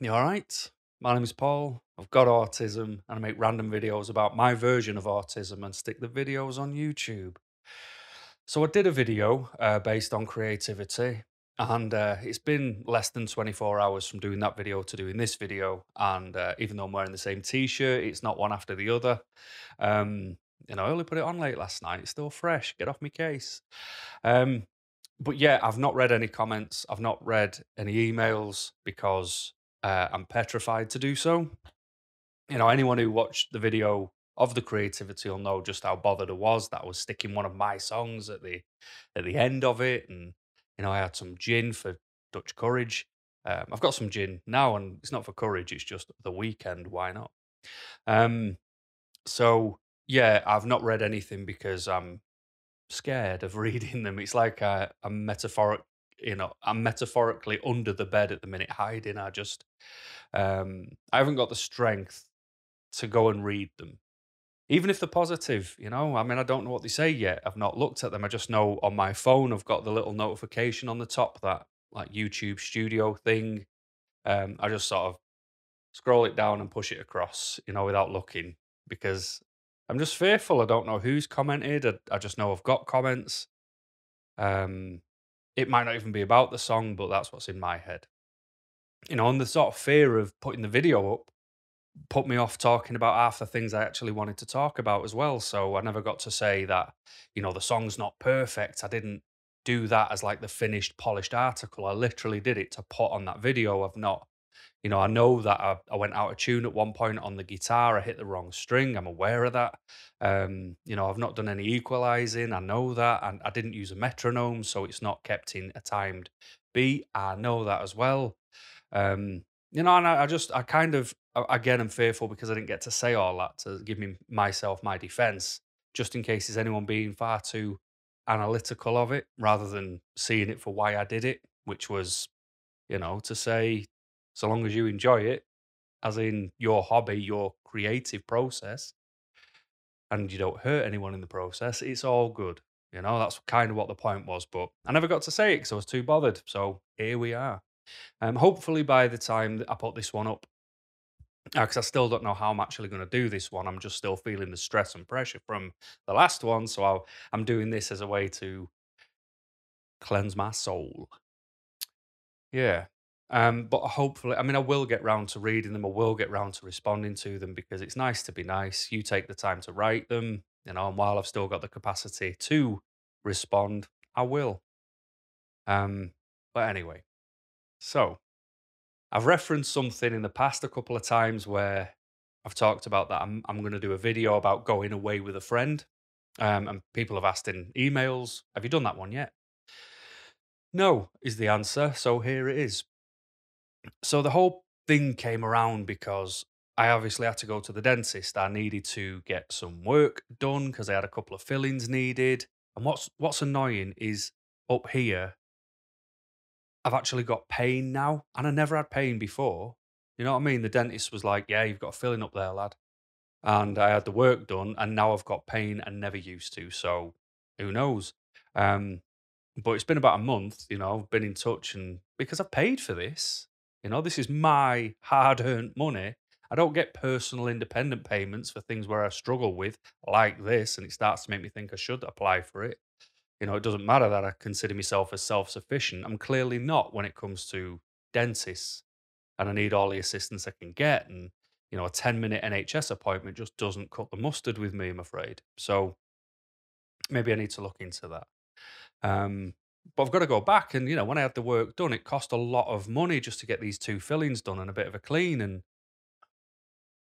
You all right? My name is Paul. I've got autism and I make random videos about my version of autism and stick the videos on YouTube. So, I did a video uh, based on creativity, and uh, it's been less than 24 hours from doing that video to doing this video. And uh, even though I'm wearing the same t shirt, it's not one after the other. Um, you know, I only put it on late last night. It's still fresh. Get off my case. Um, but yeah, I've not read any comments. I've not read any emails because uh, I'm petrified to do so. You know, anyone who watched the video of the creativity will know just how bothered I was that I was sticking one of my songs at the at the end of it, and you know, I had some gin for Dutch courage. Um, I've got some gin now, and it's not for courage; it's just the weekend. Why not? Um, so yeah, I've not read anything because I'm scared of reading them. It's like uh, I'm metaphoric, you know, I'm metaphorically under the bed at the minute, hiding. I just, um, I haven't got the strength to go and read them, even if they're positive. You know, I mean, I don't know what they say yet. I've not looked at them. I just know on my phone I've got the little notification on the top that like YouTube Studio thing. Um, I just sort of scroll it down and push it across, you know, without looking because I'm just fearful. I don't know who's commented. I, I just know I've got comments. Um, it might not even be about the song, but that's what's in my head. You know, and the sort of fear of putting the video up put me off talking about half the things I actually wanted to talk about as well. So I never got to say that, you know, the song's not perfect. I didn't do that as like the finished, polished article. I literally did it to put on that video. I've not you know, I know that I, I went out of tune at one point on the guitar. I hit the wrong string. I'm aware of that. Um, you know, I've not done any equalizing. I know that. And I didn't use a metronome, so it's not kept in a timed beat. I know that as well. Um, you know, and I, I just, I kind of, again, I'm fearful because I didn't get to say all that to give me myself my defense, just in case there's anyone being far too analytical of it rather than seeing it for why I did it, which was you know, to say, so long as you enjoy it, as in your hobby, your creative process, and you don't hurt anyone in the process, it's all good. You know, that's kind of what the point was. But I never got to say it because I was too bothered. So here we are. Um, hopefully, by the time I put this one up, because I still don't know how I'm actually going to do this one, I'm just still feeling the stress and pressure from the last one. So I'll, I'm doing this as a way to cleanse my soul. Yeah. Um, but hopefully, I mean, I will get round to reading them. I will get round to responding to them because it's nice to be nice. You take the time to write them, you know, and while I've still got the capacity to respond, I will. Um, but anyway, so I've referenced something in the past a couple of times where I've talked about that I'm, I'm going to do a video about going away with a friend. Um, and people have asked in emails, have you done that one yet? No, is the answer. So here it is. So the whole thing came around because I obviously had to go to the dentist. I needed to get some work done because I had a couple of fillings needed. And what's what's annoying is up here, I've actually got pain now, and I never had pain before. You know what I mean? The dentist was like, "Yeah, you've got a filling up there, lad," and I had the work done, and now I've got pain and never used to. So who knows? Um, but it's been about a month, you know, I've been in touch and because I've paid for this, you know, this is my hard earned money. I don't get personal independent payments for things where I struggle with like this, and it starts to make me think I should apply for it. You know, it doesn't matter that I consider myself as self sufficient. I'm clearly not when it comes to dentists, and I need all the assistance I can get. And, you know, a 10 minute NHS appointment just doesn't cut the mustard with me, I'm afraid. So maybe I need to look into that. Um, but I've got to go back, and you know, when I had the work done, it cost a lot of money just to get these two fillings done and a bit of a clean. And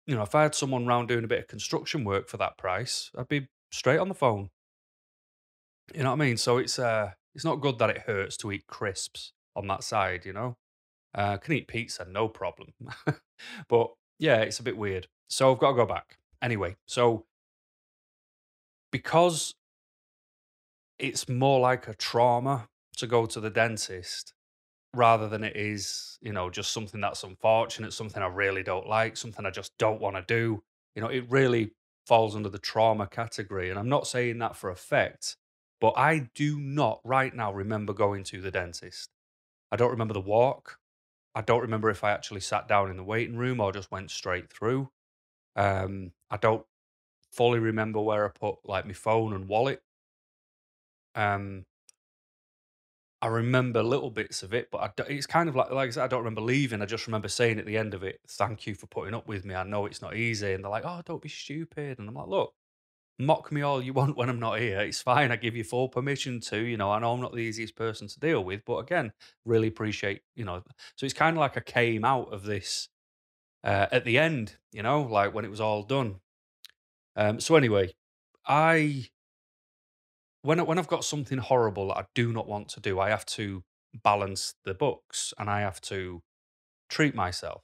you know, if I had someone round doing a bit of construction work for that price, I'd be straight on the phone. You know what I mean? So it's uh, it's not good that it hurts to eat crisps on that side. You know, uh, can eat pizza, no problem. but yeah, it's a bit weird. So I've got to go back anyway. So because it's more like a trauma to go to the dentist rather than it is, you know, just something that's unfortunate, something I really don't like, something I just don't want to do. You know, it really falls under the trauma category. And I'm not saying that for effect, but I do not right now remember going to the dentist. I don't remember the walk. I don't remember if I actually sat down in the waiting room or just went straight through. Um, I don't fully remember where I put like my phone and wallet. Um, I remember little bits of it, but I it's kind of like like I said, I don't remember leaving. I just remember saying at the end of it, "Thank you for putting up with me. I know it's not easy." And they're like, "Oh, don't be stupid." And I'm like, "Look, mock me all you want when I'm not here. It's fine. I give you full permission to. You know, I know I'm not the easiest person to deal with, but again, really appreciate, you know." So it's kind of like I came out of this uh, at the end, you know, like when it was all done. Um, so anyway, I when when I've got something horrible that I do not want to do, I have to balance the books and I have to treat myself.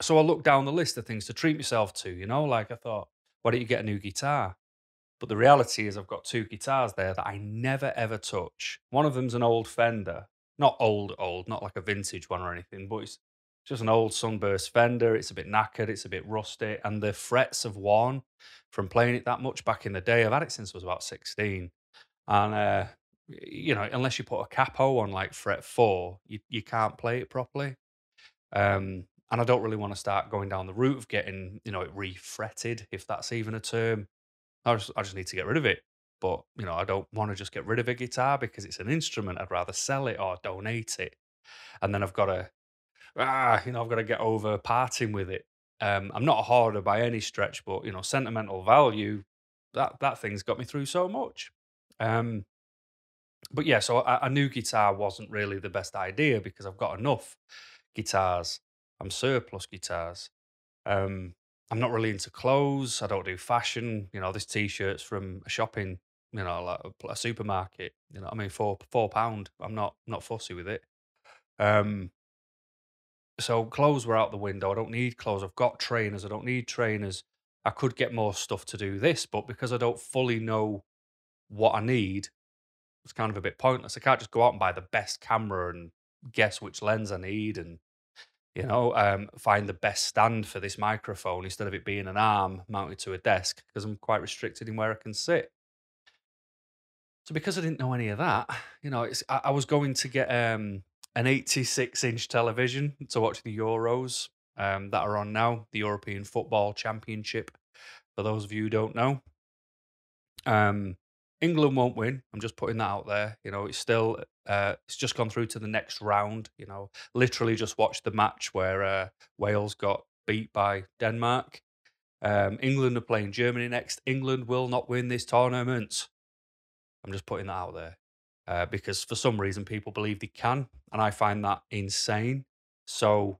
So I looked down the list of things to treat myself to, you know, like I thought, why don't you get a new guitar? But the reality is I've got two guitars there that I never ever touch. One of them's an old Fender. Not old, old, not like a vintage one or anything, but it's just an old sunburst Fender. It's a bit knackered, it's a bit rusty, and the frets have worn from playing it that much back in the day. I've had it since I was about 16. And uh, you know, unless you put a capo on like fret four, you, you can't play it properly. Um, and I don't really want to start going down the route of getting, you know, it refretted, if that's even a term. I just, I just need to get rid of it. But, you know, I don't want to just get rid of a guitar because it's an instrument. I'd rather sell it or donate it. And then I've got to, ah, you know, I've got to get over parting with it. Um, I'm not a hoarder by any stretch, but, you know, sentimental value, that, that thing's got me through so much. Um, but yeah, so a, a new guitar wasn't really the best idea because I've got enough guitars. I'm surplus guitars. Um, I'm not really into clothes. I don't do fashion. You know, this t-shirt's from a shopping, you know, like a, a supermarket. You know, I mean, four four pound. I'm not not fussy with it. Um, so clothes were out the window. I don't need clothes. I've got trainers. I don't need trainers. I could get more stuff to do this, but because I don't fully know what I need, it's kind of a bit pointless. I can't just go out and buy the best camera and guess which lens I need and you know, um, find the best stand for this microphone instead of it being an arm mounted to a desk because I'm quite restricted in where I can sit. So because I didn't know any of that, you know, it's I, I was going to get um, an 86 inch television to watch the Euros um, that are on now, the European Football Championship. For those of you who don't know, um, England won't win. I'm just putting that out there. You know, it's still uh, it's just gone through to the next round. You know, literally just watched the match where uh, Wales got beat by Denmark. Um, England are playing Germany next. England will not win this tournament. I'm just putting that out there uh, because for some reason people believe they can, and I find that insane. So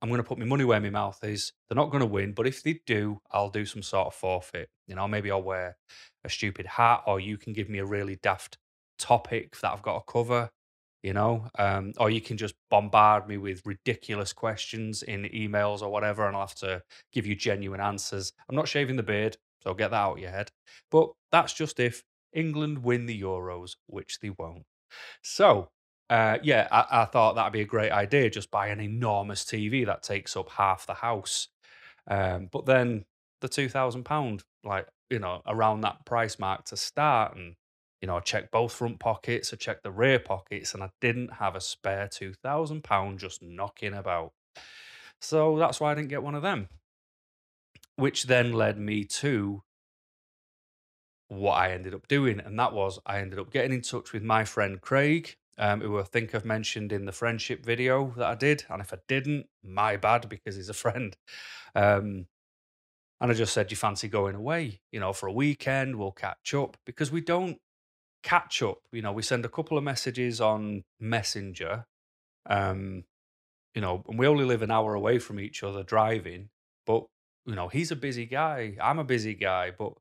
I'm going to put my money where my mouth is. They're not going to win, but if they do, I'll do some sort of forfeit. You know, maybe I'll wear a stupid hat, or you can give me a really daft topic that I've got to cover. You know, um, or you can just bombard me with ridiculous questions in emails or whatever, and I'll have to give you genuine answers. I'm not shaving the beard, so get that out of your head. But that's just if England win the Euros, which they won't. So uh, yeah, I, I thought that'd be a great idea. Just buy an enormous TV that takes up half the house. Um, but then the two thousand pound, like you know, around that price mark to start, and you know, I checked both front pockets, I checked the rear pockets, and I didn't have a spare two thousand pound just knocking about. So that's why I didn't get one of them. Which then led me to what I ended up doing, and that was I ended up getting in touch with my friend Craig, um, who I think I've mentioned in the friendship video that I did. And if I didn't, my bad because he's a friend. Um, and I just said, You fancy going away, you know, for a weekend? We'll catch up because we don't catch up. You know, we send a couple of messages on Messenger, um, you know, and we only live an hour away from each other driving. But, you know, he's a busy guy. I'm a busy guy. But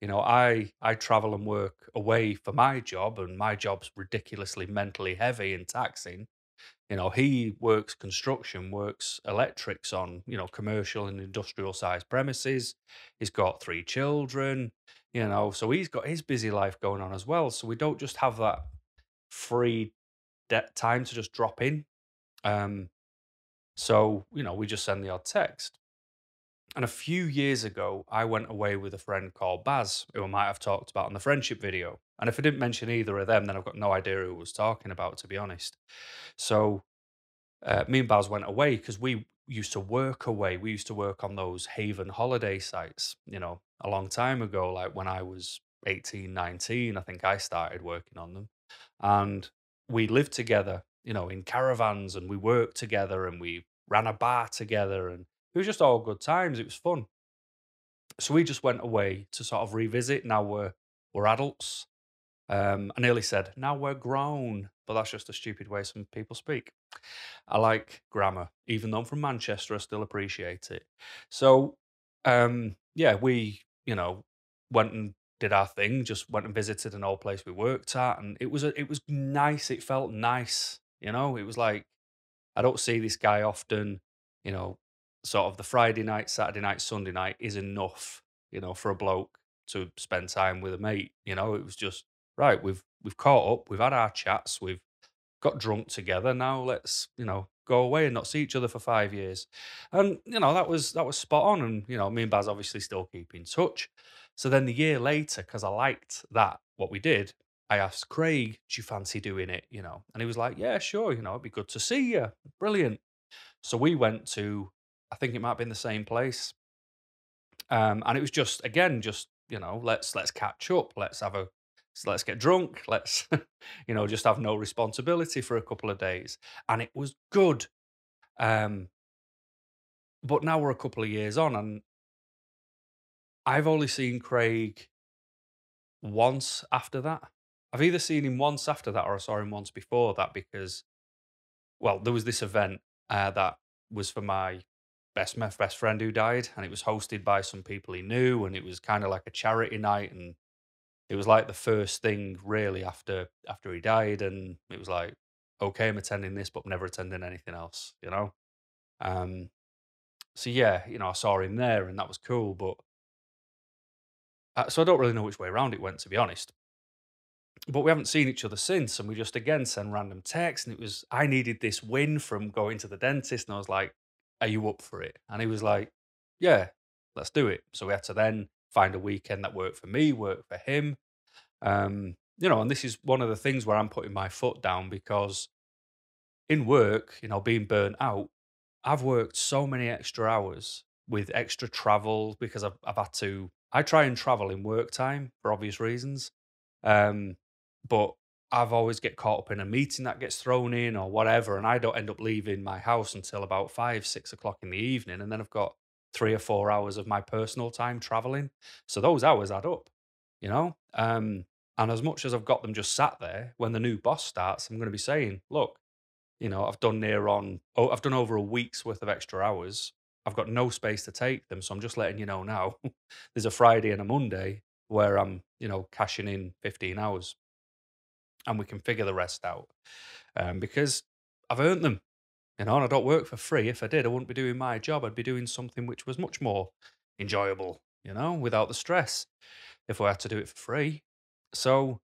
you know, I I travel and work away for my job, and my job's ridiculously mentally heavy and taxing. You know, he works construction, works electrics on, you know, commercial and industrial sized premises. He's got three children, you know, so he's got his busy life going on as well. So we don't just have that free time to just drop in. Um, so, you know, we just send the odd text. And a few years ago, I went away with a friend called Baz, who I might have talked about in the friendship video. And if I didn't mention either of them, then I've got no idea who I was talking about, to be honest. So uh, me and Baz went away because we used to work away. We used to work on those haven holiday sites, you know, a long time ago, like when I was 18, 19, I think I started working on them. And we lived together, you know, in caravans and we worked together and we ran a bar together and it was just all good times. It was fun. So we just went away to sort of revisit. Now we're we're adults. Um, I nearly said now we're grown, but that's just a stupid way some people speak. I like grammar, even though I'm from Manchester, I still appreciate it. So, um, yeah, we, you know, went and did our thing, just went and visited an old place we worked at, and it was a, it was nice. It felt nice, you know. It was like I don't see this guy often, you know. Sort of the Friday night, Saturday night, Sunday night is enough, you know, for a bloke to spend time with a mate. You know, it was just right. We've we've caught up, we've had our chats, we've got drunk together. Now let's, you know, go away and not see each other for five years. And, you know, that was that was spot on. And, you know, me and Baz obviously still keep in touch. So then the year later, because I liked that, what we did, I asked Craig, do you fancy doing it? You know, and he was like, Yeah, sure, you know, it'd be good to see you. Brilliant. So we went to, I think it might have been the same place. Um, and it was just again, just, you know, let's let's catch up, let's have a let's get drunk. Let's, you know, just have no responsibility for a couple of days. And it was good. Um, but now we're a couple of years on, and I've only seen Craig once after that. I've either seen him once after that or I saw him once before that because, well, there was this event uh, that was for my best best friend who died, and it was hosted by some people he knew, and it was kind of like a charity night, and it was like the first thing really after after he died, and it was like, okay, I'm attending this, but I'm never attending anything else, you know. Um, so yeah, you know, I saw him there, and that was cool, but uh, so I don't really know which way around it went, to be honest. But we haven't seen each other since, and we just again send random texts, and it was I needed this win from going to the dentist, and I was like, "Are you up for it?" And he was like, "Yeah, let's do it." So we had to then find a weekend that worked for me, worked for him. Um, you know, and this is one of the things where I'm putting my foot down because in work, you know, being burnt out, I've worked so many extra hours with extra travel because I've, I've had to. I try and travel in work time for obvious reasons, um, but I've always get caught up in a meeting that gets thrown in or whatever, and I don't end up leaving my house until about five, six o'clock in the evening, and then I've got three or four hours of my personal time traveling. So those hours add up, you know. Um, and as much as I've got them just sat there, when the new boss starts, I'm going to be saying, look, you know, I've done near on, oh, I've done over a week's worth of extra hours. I've got no space to take them. So I'm just letting you know now. There's a Friday and a Monday where I'm, you know, cashing in 15 hours and we can figure the rest out um, because I've earned them. You know, and I don't work for free. If I did, I wouldn't be doing my job. I'd be doing something which was much more enjoyable, you know, without the stress if I had to do it for free. So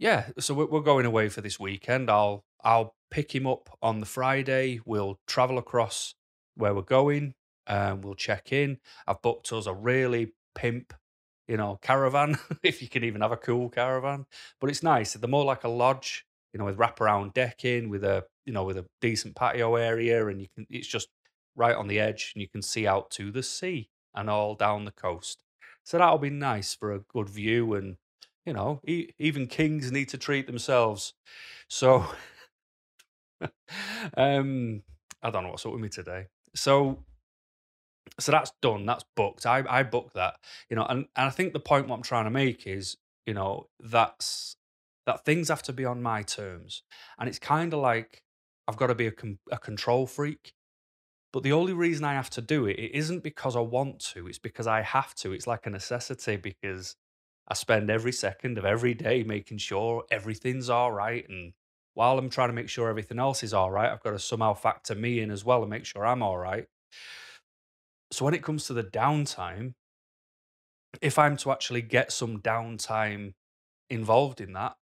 yeah, so we're, going away for this weekend. I'll I'll pick him up on the Friday. We'll travel across where we're going. Um, we'll check in. I've booked us a really pimp, you know, caravan if you can even have a cool caravan. But it's nice. They're more like a lodge, you know, with wraparound decking, with a you know with a decent patio area, and you can. It's just right on the edge, and you can see out to the sea and all down the coast. So that'll be nice for a good view and you know, even kings need to treat themselves. So, um, I don't know what's up with me today. So, so that's done. That's booked. I I booked that. You know, and, and I think the point what I'm trying to make is, you know, that's that things have to be on my terms, and it's kind of like I've got to be a, a control freak. But the only reason I have to do it, it isn't because I want to. It's because I have to. It's like a necessity because I spend every second of every day making sure everything's all right. And while I'm trying to make sure everything else is all right, I've got to somehow factor me in as well and make sure I'm all right. So when it comes to the downtime, if I'm to actually get some downtime involved in that,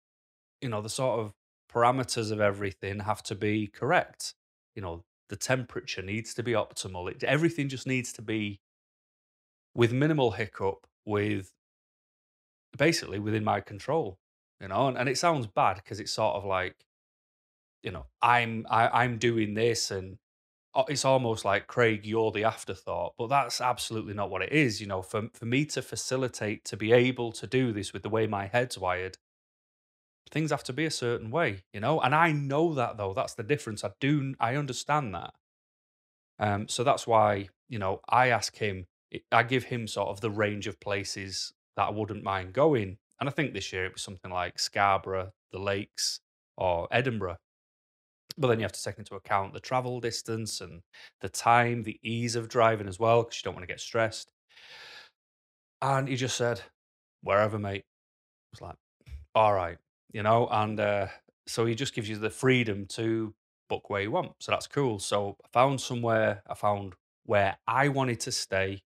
you know, the sort of parameters of everything have to be correct. You know, the temperature needs to be optimal. It, everything just needs to be with minimal hiccup, with basically within my control, you know. And, and it sounds bad because it's sort of like you know, I'm I, I'm doing this and it's almost like Craig, you're the afterthought, but that's absolutely not what it is. You know, for for me to facilitate to be able to do this with the way my head's wired, things have to be a certain way, you know, and I know that though. That's the difference. I do, I understand that. Um, so that's why you know I ask him. I give him sort of the range of places that I wouldn't mind going, and I think this year it was something like Scarborough, the Lakes, or Edinburgh but then you have to take into account the travel distance and the time, the ease of driving as well, because you don't want to get stressed. And he just said, wherever, mate. I was like, all right, you know, and uh, so he just gives you the freedom to book where you want. So that's cool. So I found somewhere, I found where I wanted to stay,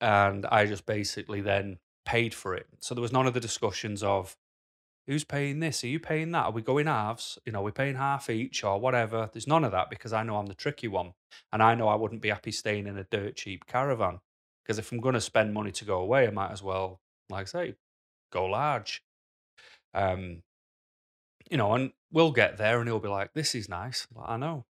and I just basically then paid for it. So there was none of the discussions of, who's paying this? Are you paying that? Are we going halves? You know, we're paying half each or whatever. There's none of that because I know I'm the tricky one. And I know I wouldn't be happy staying in a dirt cheap caravan. Because if I'm going to spend money to go away, I might as well, like I say, go large. Um, you know, and we'll get there and he'll be like, this is nice. Like, I know.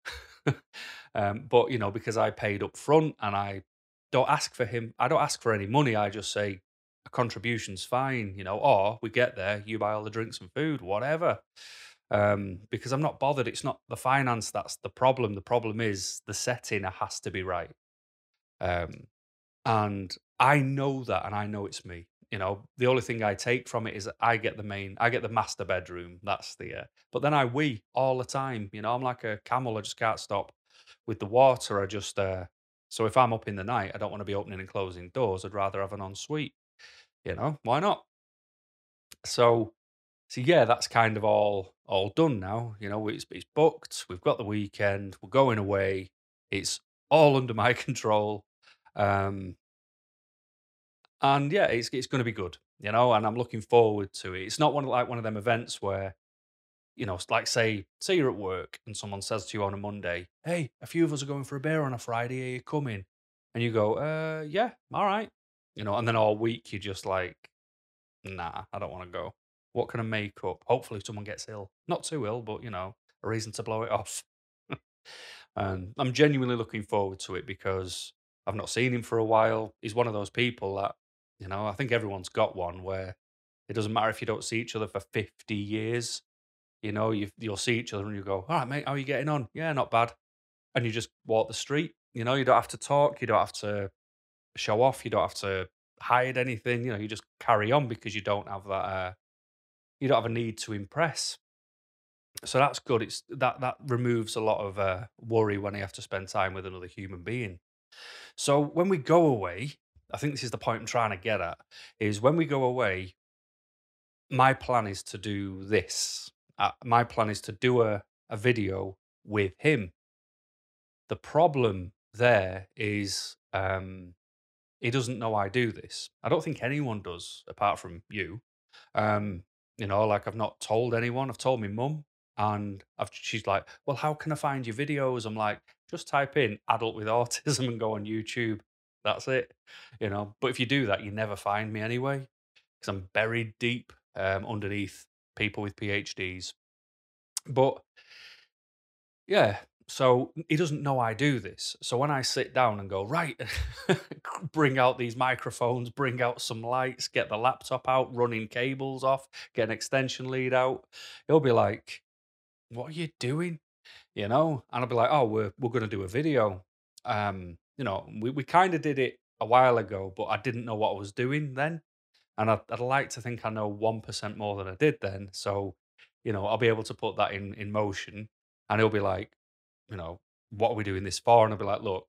um, but, you know, because I paid up front and I don't ask for him, I don't ask for any money. I just say, a contribution's fine, you know, or we get there, you buy all the drinks and food, whatever. Um, because I'm not bothered. It's not the finance that's the problem. The problem is the setting has to be right. Um, and I know that, and I know it's me. You know, the only thing I take from it is I get the main, I get the master bedroom. That's the, uh, but then I wee all the time. You know, I'm like a camel. I just can't stop with the water. I just, uh, so if I'm up in the night, I don't want to be opening and closing doors. I'd rather have an ensuite. You know, why not? So, so yeah, that's kind of all all done now. You know, it's it's booked. We've got the weekend. We're going away. It's all under my control. Um, and yeah, it's it's going to be good. You know, and I'm looking forward to it. It's not one of, like one of them events where you know, like say say you're at work and someone says to you on a Monday, "Hey, a few of us are going for a beer on a Friday. Are you coming?" And you go, "Uh, yeah, all right." You know, and then all week you're just like, Nah, I don't want to go. What can I make up? Hopefully, someone gets ill. Not too ill, but you know, a reason to blow it off. and I'm genuinely looking forward to it because I've not seen him for a while. He's one of those people that, you know, I think everyone's got one where it doesn't matter if you don't see each other for 50 years. You know, you, you'll see each other and you go, All right, mate, how are you getting on? Yeah, not bad. And you just walk the street. You know, you don't have to talk. You don't have to show off. You don't have to hide anything. You know, you just carry on because you don't have that. Uh, you don't have a need to impress. So that's good. It's that that removes a lot of uh, worry when you have to spend time with another human being. So when we go away, I think this is the point I'm trying to get at. Is when we go away, my plan is to do this. Uh, my plan is to do a, a video with him. The problem there is um, he doesn't know I do this. I don't think anyone does, apart from you. Um, you know, like I've not told anyone. I've told my mum, and I've, she's like, "Well, how can I find your videos?" I'm like, "Just type in adult with autism and go on YouTube. That's it." You know. But if you do that, you never find me anyway, because I'm buried deep um, underneath people with PhDs. But yeah, so he doesn't know I do this. So when I sit down and go, right, bring out these microphones, bring out some lights, get the laptop out, running cables off, get an extension lead out, he'll be like, what are you doing? You know? And I'll be like, oh, we're, we're going to do a video. Um, you know, we, we kind of did it a while ago, but I didn't know what I was doing then. And I'd, I'd like to think I know 1% more than I did then. So, you know, I'll be able to put that in, in motion. And he'll be like, you know, what are we doing this for? And I'll be like, look,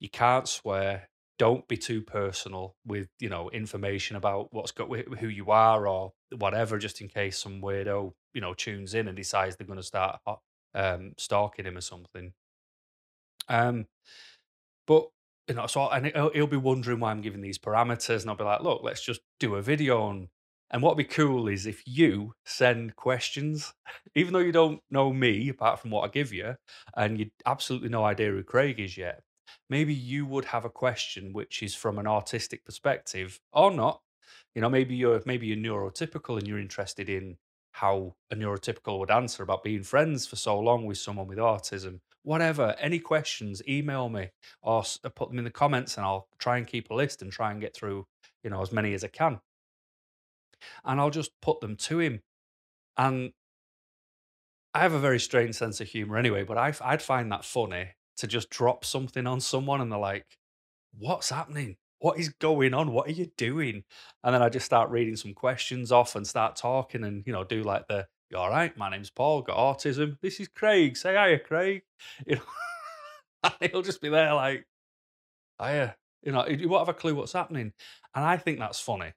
you can't swear. Don't be too personal with, you know, information about what's got who you are or whatever, just in case some weirdo, you know, tunes in and decides they're going to start um, stalking him or something. Um, but you know, so and he'll be wondering why I'm giving these parameters, and I'll be like, look, let's just do a video on and what'd be cool is if you send questions, even though you don't know me apart from what I give you, and you absolutely no idea who Craig is yet, maybe you would have a question which is from an autistic perspective or not. You know, maybe you're maybe you're neurotypical and you're interested in how a neurotypical would answer about being friends for so long with someone with autism. Whatever, any questions, email me or uh, put them in the comments and I'll try and keep a list and try and get through, you know, as many as I can. And I'll just put them to him. And I have a very strange sense of humor anyway, but I'd find that funny to just drop something on someone and they're like, what's happening? What is going on? What are you doing? And then I just start reading some questions off and start talking and, you know, do like the, "You're all right? My name's Paul, got autism. This is Craig. Say hiya, Craig. You know, he'll just be there like, hiya. You know, you won't have a clue what's happening. And I think that's funny.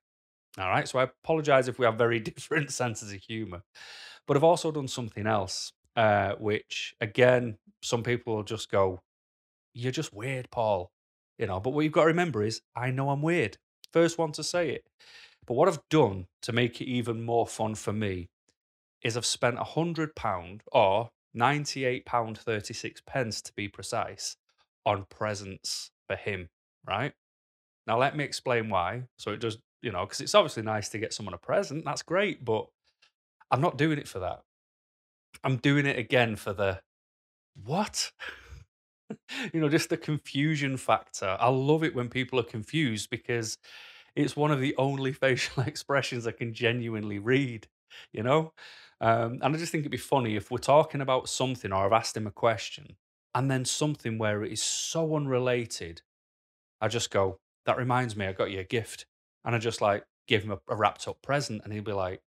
All right. So I apologize if we have very different senses of humor. But I've also done something else, uh, which again, some people will just go, You're just weird, Paul. You know, but what you've got to remember is I know I'm weird. First one to say it. But what I've done to make it even more fun for me is I've spent a hundred pound or ninety-eight pound thirty-six pence to be precise on presents for him. Right now, let me explain why. So it does, you know, because it's obviously nice to get someone a present. That's great, but I'm not doing it for that. I'm doing it again for the what? you know, just the confusion factor. I love it when people are confused because it's one of the only facial expressions I can genuinely read, you know? Um, and I just think it'd be funny if we're talking about something or I've asked him a question and then something where it is so unrelated, I just go, that reminds me, I got you a gift. And I just like give him a, a wrapped up present and he'll be like,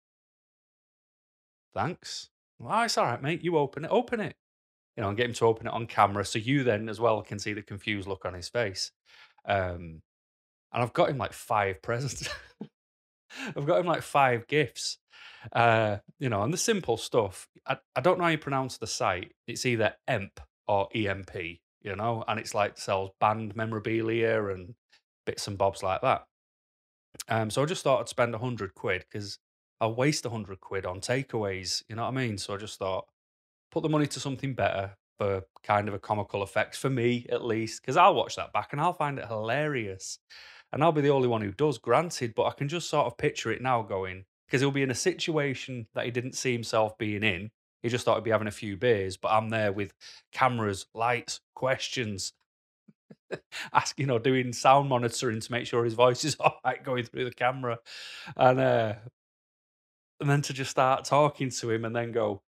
thanks. Well, it's all right, mate. You open it, open it you know, and get him to open it on camera so you then as well can see the confused look on his face. Um, and I've got him like five presents. I've got him like five gifts. Uh, you know, and the simple stuff. I, I don't know how you pronounce the site. It's either EMP or EMP, you know, and it's like sells band memorabilia and bits and bobs like that. Um, so I just thought I'd spend a hundred quid because I'll waste a hundred quid on takeaways, you know what I mean? So I just thought put the money to something better for kind of a comical effect for me at least because i'll watch that back and i'll find it hilarious and i'll be the only one who does granted but i can just sort of picture it now going because he'll be in a situation that he didn't see himself being in he just thought he'd be having a few beers but i'm there with cameras lights questions ask you know doing sound monitoring to make sure his voice is all right going through the camera and uh and then to just start talking to him and then go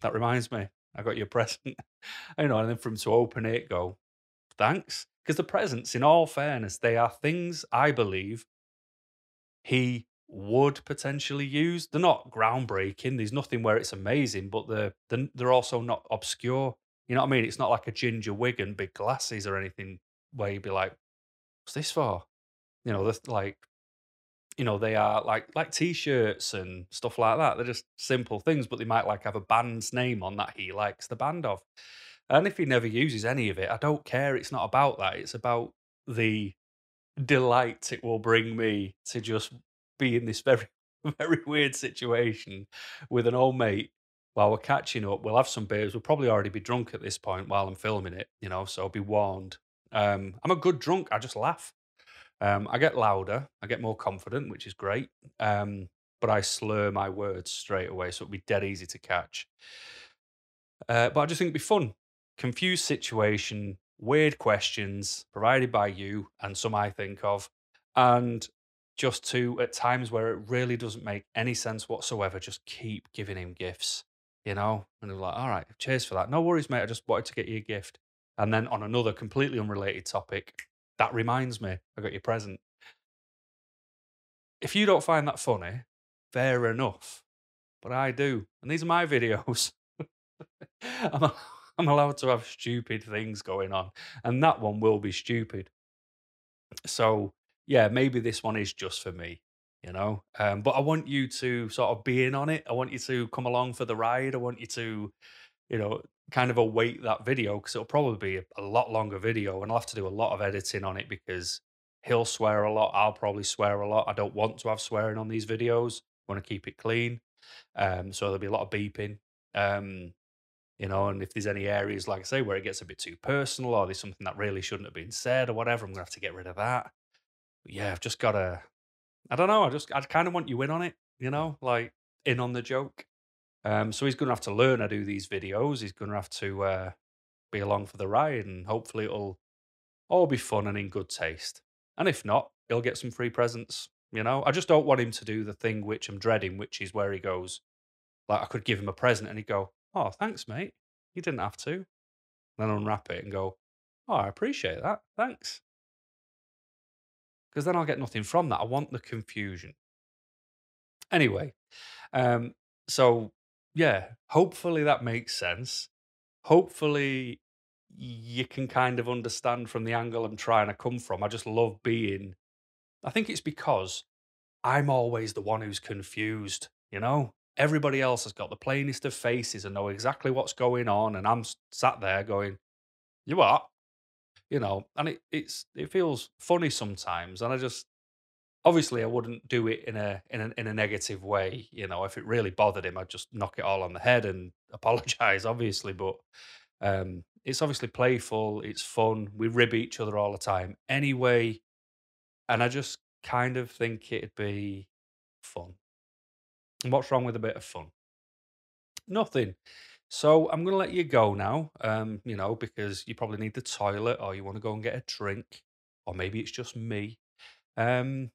that reminds me, I got you a present. you know, and then for him to open it, go, thanks. Because the presents, in all fairness, they are things I believe he would potentially use. They're not groundbreaking. There's nothing where it's amazing, but they're, they're also not obscure. You know what I mean? It's not like a ginger wig and big glasses or anything where you'd be like, "What's this for?" You know, like you know, they are like like t-shirts and stuff like that. They're just simple things, but they might like have a band's name on that he likes the band of. And if he never uses any of it, I don't care. It's not about that. It's about the delight it will bring me to just be in this very very weird situation with an old mate while we're catching up. We'll have some beers. We'll probably already be drunk at this point while I'm filming it, you know, so be warned. Um, I'm a good drunk. I just laugh. Um, I get louder, I get more confident, which is great. Um, but I slur my words straight away, so it'll be dead easy to catch. Uh, but I just think it'd be fun. Confused situation, weird questions provided by you and some I think of, and just to at times where it really doesn't make any sense whatsoever, just keep giving him gifts, you know? And they're like, all right, cheers for that. No worries, mate. I just wanted to get you a gift. And then on another completely unrelated topic, that reminds me, I got your present. If you don't find that funny, fair enough. But I do. And these are my videos. I'm, I'm allowed to have stupid things going on. And that one will be stupid. So, yeah, maybe this one is just for me, you know? Um, but I want you to sort of be in on it. I want you to come along for the ride. I want you to you know, kind of await that video because it'll probably be a, lot longer video and I'll have to do a lot of editing on it because he'll swear a lot. I'll probably swear a lot. I don't want to have swearing on these videos. I want to keep it clean. Um, so there'll be a lot of beeping. Um, you know, and if there's any areas, like I say, where it gets a bit too personal or there's something that really shouldn't have been said or whatever, I'm gonna have to get rid of that. But yeah, I've just gotta I don't know, I just I kind of want you in on it, you know, like in on the joke. Um, so he's gonna have to learn I do these videos. He's gonna have to uh, be along for the ride, and hopefully it'll all be fun and in good taste. And if not, he'll get some free presents. You know, I just don't want him to do the thing which I'm dreading, which is where he goes, like I could give him a present and he'd go, "Oh, thanks, mate. You didn't have to." Then unwrap it and go, "Oh, I appreciate that. Thanks." Because then I'll get nothing from that. I want the confusion. Anyway, um, so yeah, hopefully that makes sense. Hopefully you can kind of understand from the angle I'm trying to come from. I just love being I think it's because I'm always the one who's confused, you know? Everybody else has got the plainest of faces and know exactly what's going on, and I'm sat there going, "You what?" You know, and it it's it feels funny sometimes, and I just obviously I wouldn't do it in a in a in a negative way. You know, if it really bothered him, I'd just knock it all on the head and apologize, obviously. But um, it's obviously playful, it's fun. We rib each other all the time anyway, and I just kind of think it'd be fun. And what's wrong with a bit of fun? Nothing. So I'm gonna let you go now. Um, you know, because you probably need the toilet or you want to go and get a drink, or maybe it's just me. Um,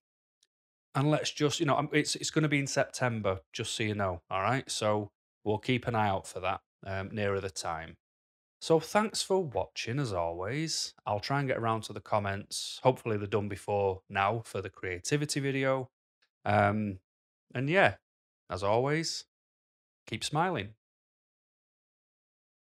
and let's just, you know, it's it's going to be in September, just so you know. All right, so we'll keep an eye out for that um, nearer the time. So thanks for watching, as always. I'll try and get around to the comments. Hopefully they're done before now for the creativity video. Um, and yeah, as always, keep smiling.